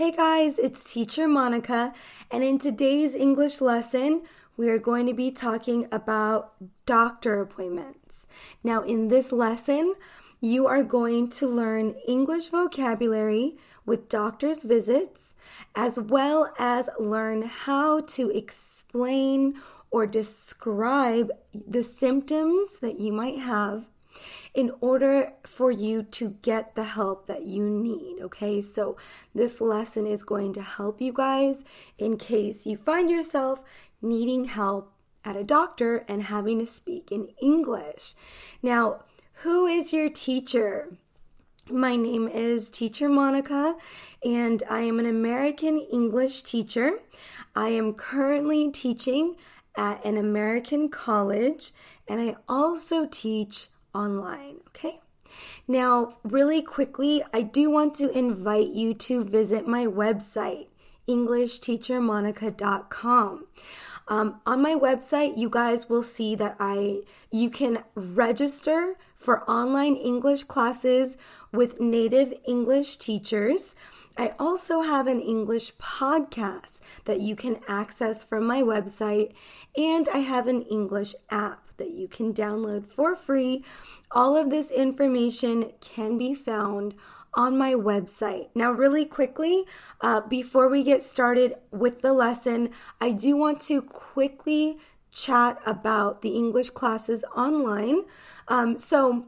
Hey guys, it's teacher Monica, and in today's English lesson, we are going to be talking about doctor appointments. Now, in this lesson, you are going to learn English vocabulary with doctor's visits, as well as learn how to explain or describe the symptoms that you might have in order for you to get the help that you need. Okay, so this lesson is going to help you guys in case you find yourself needing help at a doctor and having to speak in English. Now, who is your teacher? My name is Teacher Monica, and I am an American English teacher. I am currently teaching at an American college, and I also teach online. Okay. Now, really quickly, I do want to invite you to visit my website, EnglishTeacherMonica.com. Um, on my website, you guys will see that I you can register for online English classes with native English teachers. I also have an English podcast that you can access from my website, and I have an English app that you can download for free. All of this information can be found on my website. Now, really quickly, uh, before we get started with the lesson, I do want to quickly chat about the English classes online. Um, so,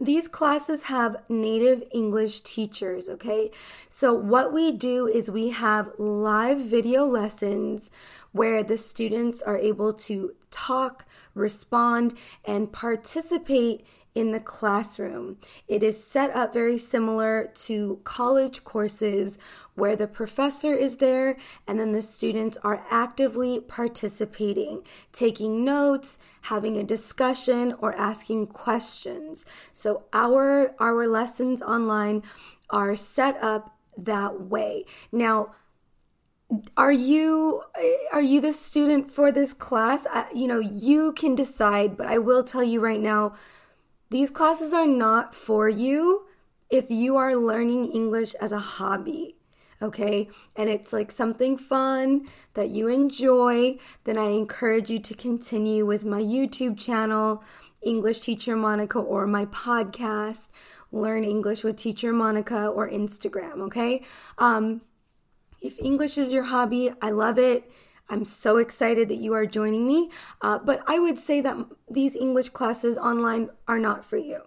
these classes have native English teachers, okay? So, what we do is we have live video lessons where the students are able to talk, respond, and participate in the classroom. It is set up very similar to college courses where the professor is there and then the students are actively participating, taking notes, having a discussion or asking questions. So our our lessons online are set up that way. Now, are you are you the student for this class? You know you can decide but i will tell you right now these classes are not for you if you are learning english as a hobby okay? And it's like something fun that you enjoy then i encourage you to continue with my youtube channel english teacher monica or my podcast learn english with teacher monica or instagram okay? Um if English is your hobby, I love it. I'm so excited that you are joining me. Uh, but I would say that these English classes online are not for you.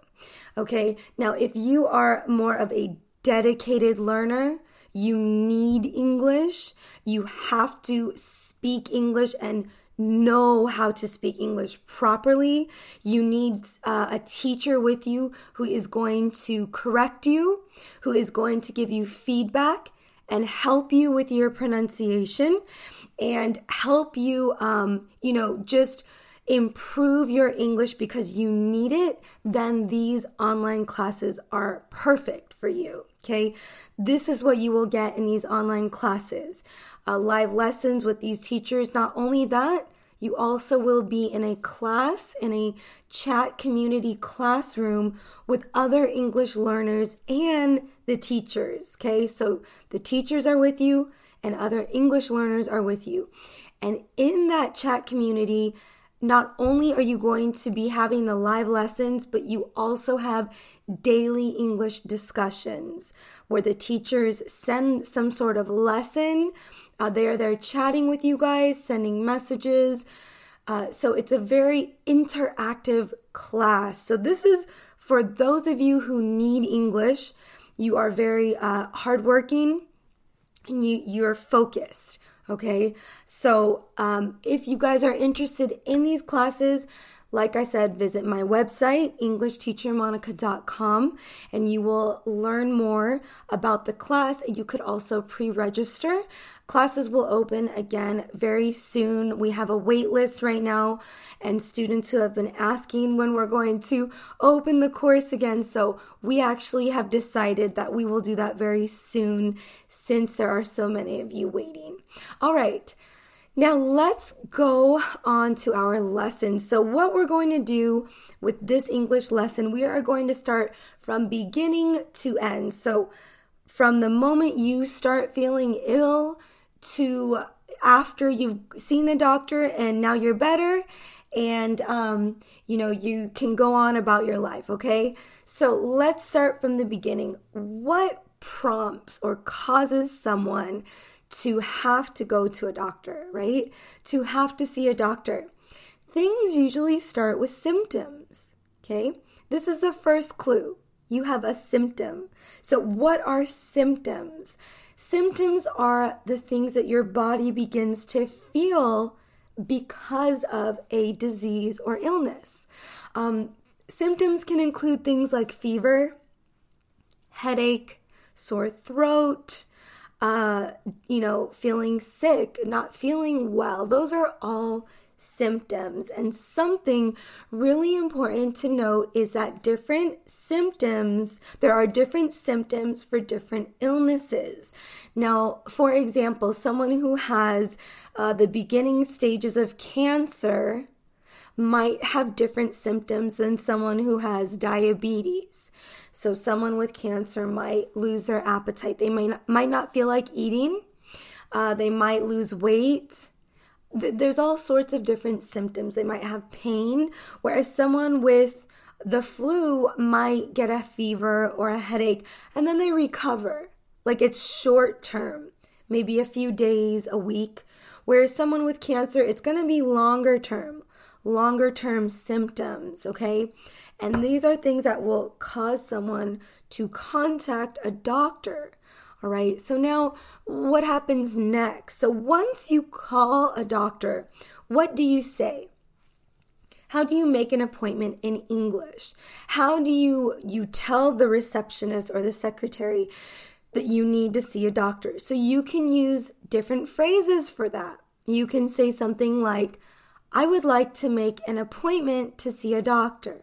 Okay, now if you are more of a dedicated learner, you need English, you have to speak English and know how to speak English properly. You need uh, a teacher with you who is going to correct you, who is going to give you feedback and help you with your pronunciation and help you, um, you know, just improve your English because you need it, then these online classes are perfect for you. Okay, this is what you will get in these online classes uh, live lessons with these teachers. Not only that, you also will be in a class, in a chat community classroom with other English learners and the teachers. Okay, so the teachers are with you and other English learners are with you. And in that chat community, not only are you going to be having the live lessons, but you also have daily English discussions where the teachers send some sort of lesson uh, they're there chatting with you guys, sending messages. Uh, so it's a very interactive class. So this is for those of you who need English. You are very uh, hardworking and you you're focused. Okay, so um, if you guys are interested in these classes, like I said, visit my website, EnglishTeacherMonica.com, and you will learn more about the class. You could also pre register. Classes will open again very soon. We have a wait list right now, and students who have been asking when we're going to open the course again. So, we actually have decided that we will do that very soon since there are so many of you waiting. All right. Now let's go on to our lesson. So, what we're going to do with this English lesson, we are going to start from beginning to end. So, from the moment you start feeling ill to after you've seen the doctor and now you're better and um, you know you can go on about your life okay so let's start from the beginning what prompts or causes someone to have to go to a doctor right? To have to see a doctor. Things usually start with symptoms okay? This is the first clue. You have a symptom. So what are symptoms? Symptoms are the things that your body begins to feel because of a disease or illness. Um, symptoms can include things like fever, headache, sore throat, uh, you know, feeling sick, not feeling well. Those are all symptoms. And something really important to note is that different symptoms, there are different symptoms for different illnesses. Now, for example, someone who has uh, the beginning stages of cancer might have different symptoms than someone who has diabetes. So, someone with cancer might lose their appetite. They might not, might not feel like eating. Uh, they might lose weight there's all sorts of different symptoms. They might have pain, whereas someone with the flu might get a fever or a headache and then they recover. Like it's short term, maybe a few days, a week. Whereas someone with cancer, it's going to be longer term, longer term symptoms, okay? And these are things that will cause someone to contact a doctor all right, so now what happens next? So once you call a doctor, what do you say? How do you make an appointment in English? How do you you tell the receptionist or the secretary that you need to see a doctor? So you can use different phrases for that. You can say something like I would like to make an appointment to see a doctor.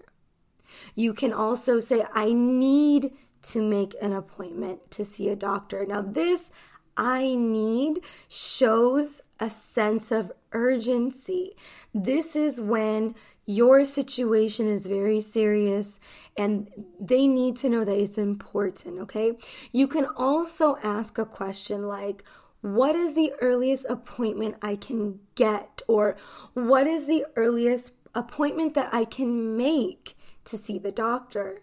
You can also say I need to make an appointment to see a doctor. Now, this I need shows a sense of urgency. This is when your situation is very serious and they need to know that it's important, okay? You can also ask a question like, what is the earliest appointment I can get? Or what is the earliest appointment that I can make to see the doctor?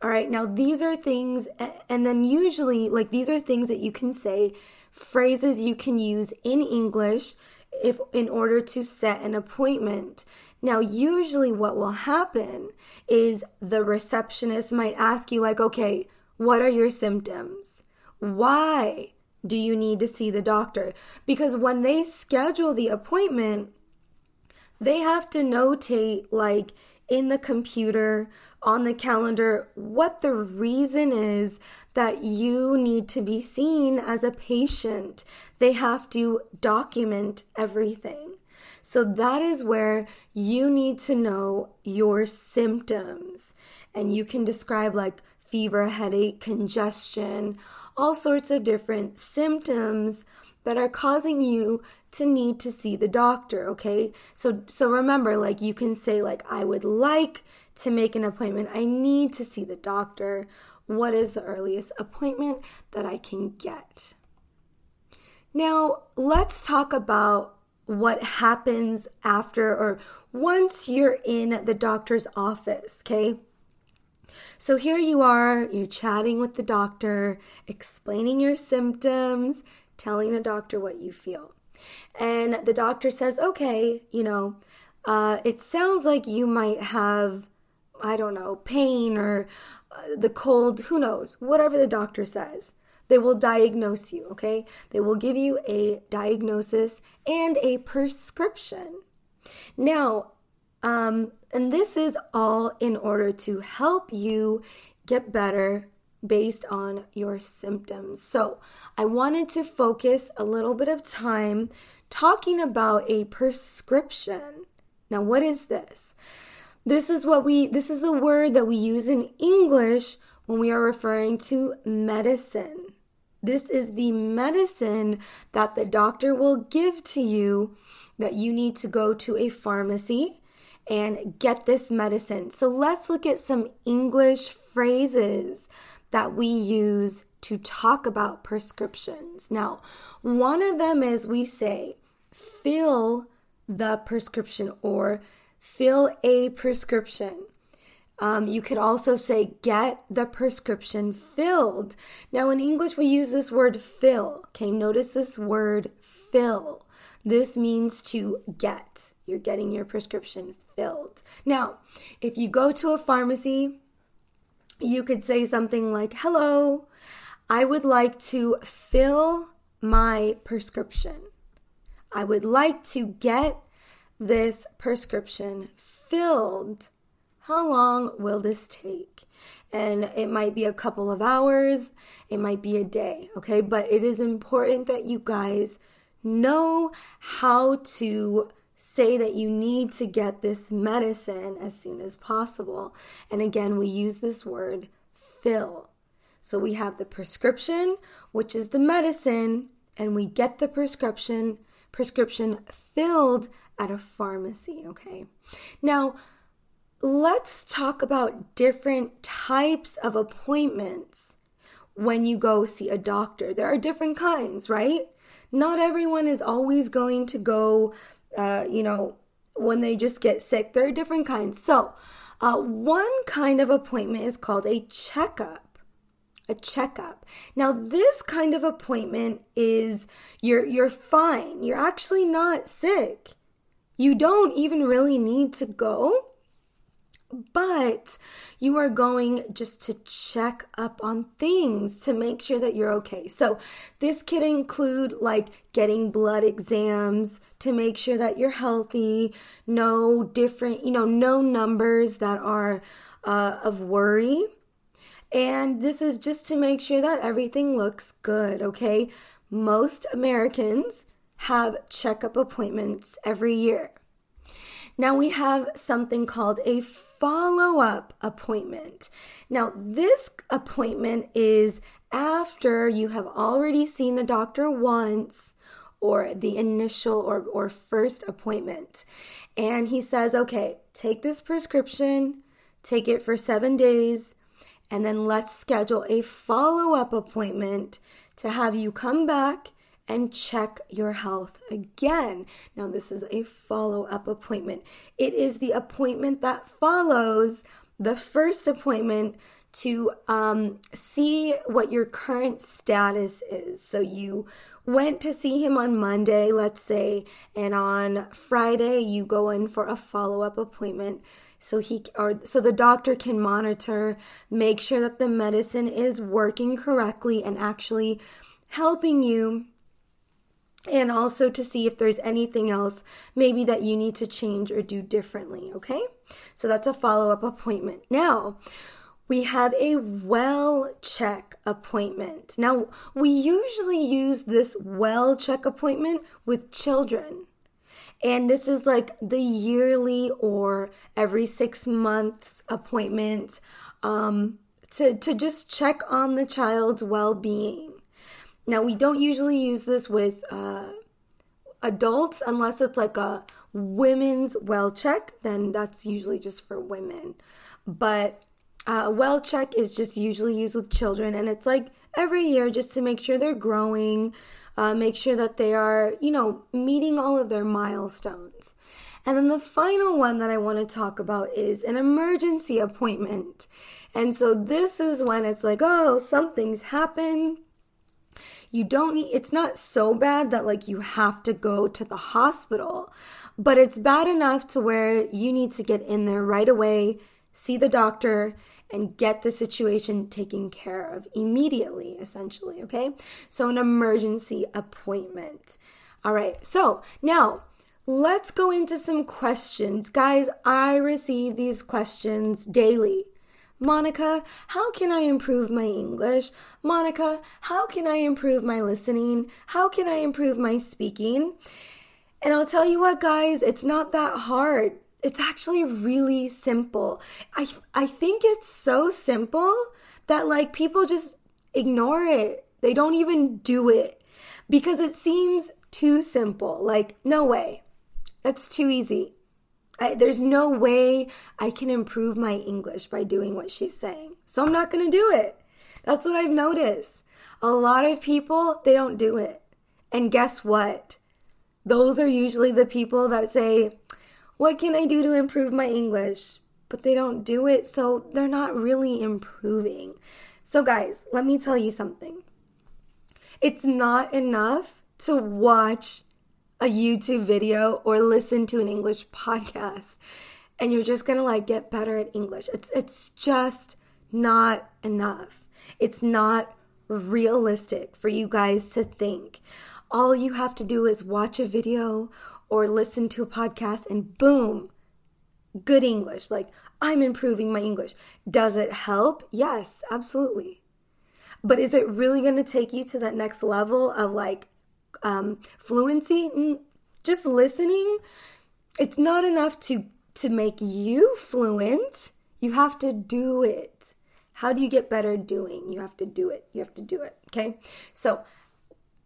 All right, now these are things, and then usually, like, these are things that you can say, phrases you can use in English if in order to set an appointment. Now, usually, what will happen is the receptionist might ask you, like, okay, what are your symptoms? Why do you need to see the doctor? Because when they schedule the appointment, they have to notate, like, in the computer, on the calendar, what the reason is that you need to be seen as a patient. They have to document everything. So that is where you need to know your symptoms. And you can describe like fever, headache, congestion, all sorts of different symptoms that are causing you to need to see the doctor, okay? So so remember like you can say like I would like to make an appointment. I need to see the doctor. What is the earliest appointment that I can get? Now, let's talk about what happens after or once you're in the doctor's office, okay? So here you are, you're chatting with the doctor, explaining your symptoms, telling the doctor what you feel. And the doctor says, okay, you know, uh, it sounds like you might have, I don't know, pain or uh, the cold, who knows, whatever the doctor says. They will diagnose you, okay? They will give you a diagnosis and a prescription. Now, um, and this is all in order to help you get better based on your symptoms. So, I wanted to focus a little bit of time talking about a prescription. Now, what is this? This is what we this is the word that we use in English when we are referring to medicine. This is the medicine that the doctor will give to you that you need to go to a pharmacy and get this medicine. So let's look at some English phrases that we use to talk about prescriptions. Now, one of them is we say, fill the prescription or fill a prescription. Um, you could also say, get the prescription filled. Now, in English, we use this word fill. Okay, notice this word fill. This means to get. You're getting your prescription filled. Now, if you go to a pharmacy, you could say something like, Hello, I would like to fill my prescription. I would like to get this prescription filled. How long will this take? And it might be a couple of hours, it might be a day, okay? But it is important that you guys know how to say that you need to get this medicine as soon as possible. And again, we use this word fill. So we have the prescription, which is the medicine, and we get the prescription prescription filled at a pharmacy, okay? Now, let's talk about different types of appointments when you go see a doctor. There are different kinds, right? Not everyone is always going to go, uh, you know, when they just get sick. There are different kinds. So, uh, one kind of appointment is called a checkup a checkup. Now this kind of appointment is you're you're fine. You're actually not sick. You don't even really need to go but you are going just to check up on things to make sure that you're okay. So, this could include like getting blood exams to make sure that you're healthy, no different, you know, no numbers that are uh, of worry. And this is just to make sure that everything looks good, okay? Most Americans have checkup appointments every year. Now we have something called a follow up appointment. Now, this appointment is after you have already seen the doctor once or the initial or, or first appointment. And he says, okay, take this prescription, take it for seven days, and then let's schedule a follow up appointment to have you come back and check your health again. Now, this is a follow up appointment. It is the appointment that follows the first appointment to um, see what your current status is. So, you went to see him on Monday, let's say, and on Friday, you go in for a follow up appointment so he or so the doctor can monitor make sure that the medicine is working correctly and actually helping you and also to see if there's anything else maybe that you need to change or do differently, okay? So that's a follow up appointment. Now, we have a well check appointment. Now, we usually use this well check appointment with children. And this is like the yearly or every six months appointment um, to, to just check on the child's well being. Now, we don't usually use this with uh, adults unless it's like a women's well check, then that's usually just for women. But uh, well check is just usually used with children, and it's like every year just to make sure they're growing, uh, make sure that they are, you know, meeting all of their milestones. And then the final one that I want to talk about is an emergency appointment. And so this is when it's like, oh, something's happened you don't need, it's not so bad that like you have to go to the hospital, but it's bad enough to where you need to get in there right away, see the doctor, and get the situation taken care of immediately, essentially. Okay. So, an emergency appointment. All right. So, now let's go into some questions. Guys, I receive these questions daily. Monica, how can I improve my English? Monica, how can I improve my listening? How can I improve my speaking? And I'll tell you what, guys, it's not that hard. It's actually really simple. I, I think it's so simple that like people just ignore it. They don't even do it because it seems too simple. Like, no way. That's too easy. I, there's no way I can improve my English by doing what she's saying. So I'm not going to do it. That's what I've noticed. A lot of people, they don't do it. And guess what? Those are usually the people that say, What can I do to improve my English? But they don't do it, so they're not really improving. So, guys, let me tell you something. It's not enough to watch a YouTube video or listen to an English podcast and you're just going to like get better at English. It's it's just not enough. It's not realistic for you guys to think. All you have to do is watch a video or listen to a podcast and boom, good English. Like, I'm improving my English. Does it help? Yes, absolutely. But is it really going to take you to that next level of like um, fluency? Just listening, it's not enough to to make you fluent. You have to do it. How do you get better doing? You have to do it. You have to do it. Okay. So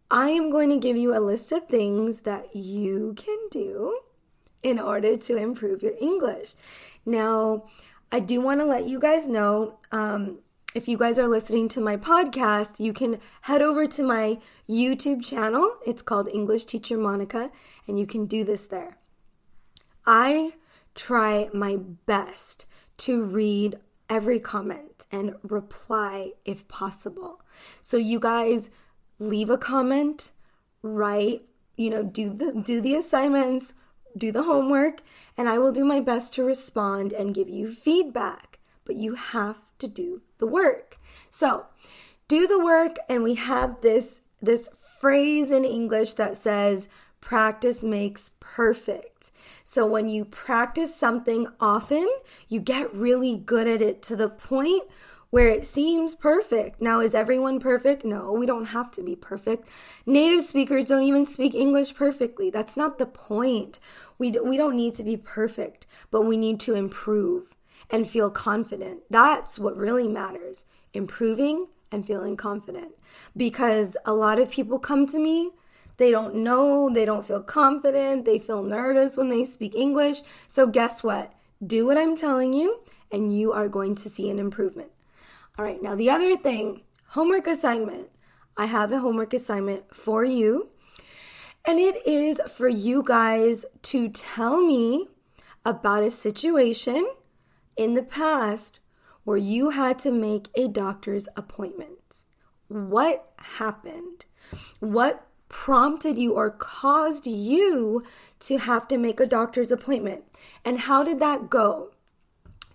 I am going to give you a list of things that you can do in order to improve your English. Now, I do want to let you guys know um, if you guys are listening to my podcast, you can head over to my YouTube channel. It's called English Teacher Monica, and you can do this there. I try my best to read every comment and reply if possible. So you guys leave a comment, write, you know, do the do the assignments, do the homework, and I will do my best to respond and give you feedback. But you have to do the work. So, do the work and we have this this phrase in English that says practice makes perfect. So when you practice something often, you get really good at it to the point where it seems perfect. Now, is everyone perfect? No, we don't have to be perfect. Native speakers don't even speak English perfectly. That's not the point. We, we don't need to be perfect, but we need to improve and feel confident. That's what really matters improving and feeling confident. Because a lot of people come to me they don't know, they don't feel confident, they feel nervous when they speak English. So, guess what? Do what I'm telling you, and you are going to see an improvement. All right, now the other thing homework assignment. I have a homework assignment for you, and it is for you guys to tell me about a situation in the past where you had to make a doctor's appointment. What happened? What prompted you or caused you to have to make a doctor's appointment? And how did that go?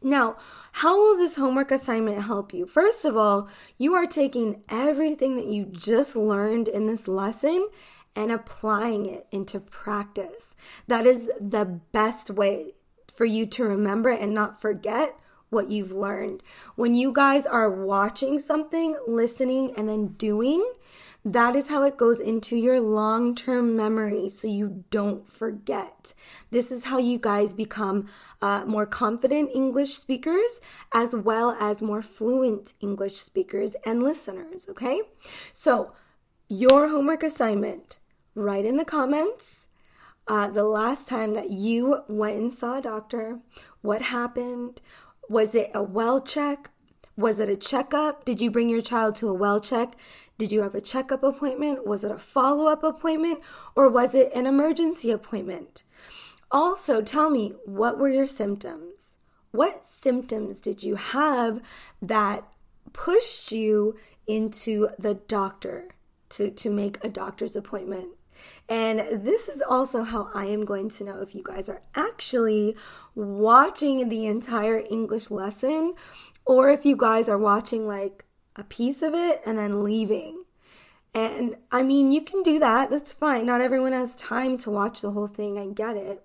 Now, how will this homework assignment help you? First of all, you are taking everything that you just learned in this lesson and applying it into practice. That is the best way for you to remember and not forget what you've learned. When you guys are watching something, listening, and then doing, that is how it goes into your long term memory so you don't forget. This is how you guys become uh, more confident English speakers as well as more fluent English speakers and listeners, okay? So, your homework assignment, write in the comments. Uh, the last time that you went and saw a doctor, what happened? Was it a well check? Was it a checkup? Did you bring your child to a well check? Did you have a checkup appointment? Was it a follow up appointment? Or was it an emergency appointment? Also, tell me what were your symptoms? What symptoms did you have that pushed you into the doctor to, to make a doctor's appointment? And this is also how I am going to know if you guys are actually watching the entire English lesson or if you guys are watching like a piece of it and then leaving. And I mean, you can do that. That's fine. Not everyone has time to watch the whole thing. I get it.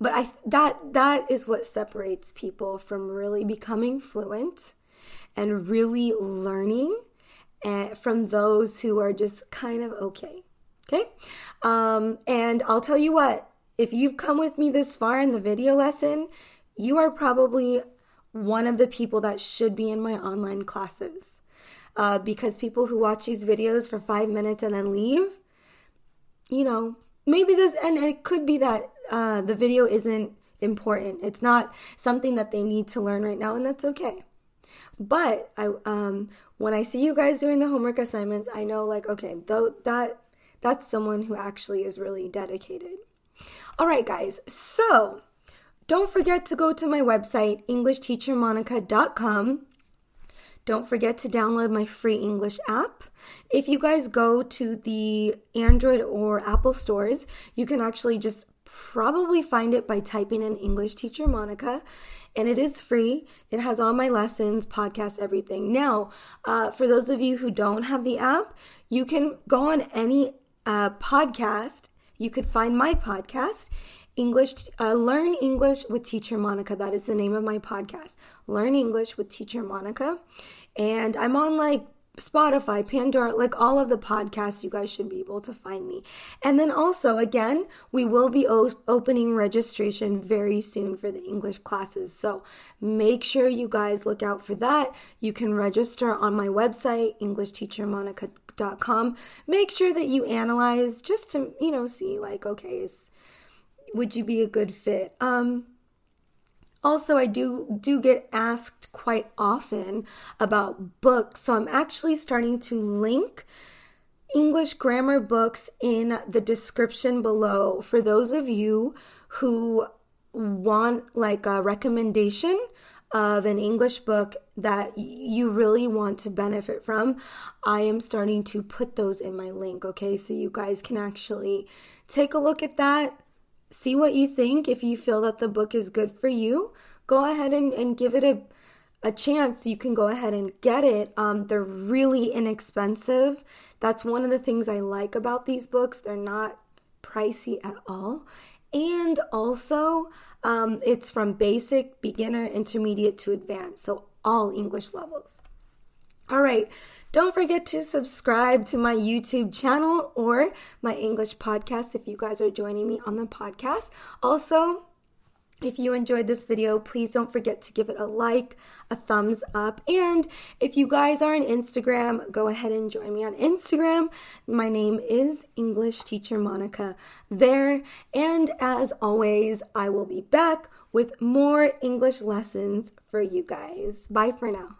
But I that that is what separates people from really becoming fluent and really learning and from those who are just kind of okay. Okay? Um, and I'll tell you what, if you've come with me this far in the video lesson, you are probably one of the people that should be in my online classes. Uh, because people who watch these videos for five minutes and then leave, you know, maybe this, and it could be that uh, the video isn't important. It's not something that they need to learn right now, and that's okay. But I, um, when I see you guys doing the homework assignments, I know like okay, though that that's someone who actually is really dedicated. All right, guys. So, don't forget to go to my website englishteachermonica.com don't forget to download my free English app. If you guys go to the Android or Apple stores, you can actually just probably find it by typing in English Teacher Monica, and it is free. It has all my lessons, podcasts, everything. Now, uh, for those of you who don't have the app, you can go on any uh, podcast. You could find my podcast English, uh, Learn English with Teacher Monica. That is the name of my podcast. Learn English with Teacher Monica. And I'm on like Spotify, Pandora, like all of the podcasts, you guys should be able to find me. And then also, again, we will be opening registration very soon for the English classes. So make sure you guys look out for that. You can register on my website, EnglishTeacherMonica.com. Make sure that you analyze just to, you know, see like, okay, is would you be a good fit? Um, also, I do do get asked quite often about books, so I'm actually starting to link English grammar books in the description below for those of you who want like a recommendation of an English book that you really want to benefit from. I am starting to put those in my link, okay? So you guys can actually take a look at that see what you think. If you feel that the book is good for you, go ahead and, and give it a, a chance. You can go ahead and get it. Um, they're really inexpensive. That's one of the things I like about these books. They're not pricey at all. And also, um, it's from basic, beginner, intermediate to advanced. So, all English levels. All right. Don't forget to subscribe to my YouTube channel or my English podcast if you guys are joining me on the podcast. Also, if you enjoyed this video, please don't forget to give it a like, a thumbs up. And if you guys are on Instagram, go ahead and join me on Instagram. My name is English Teacher Monica there. And as always, I will be back with more English lessons for you guys. Bye for now.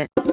it.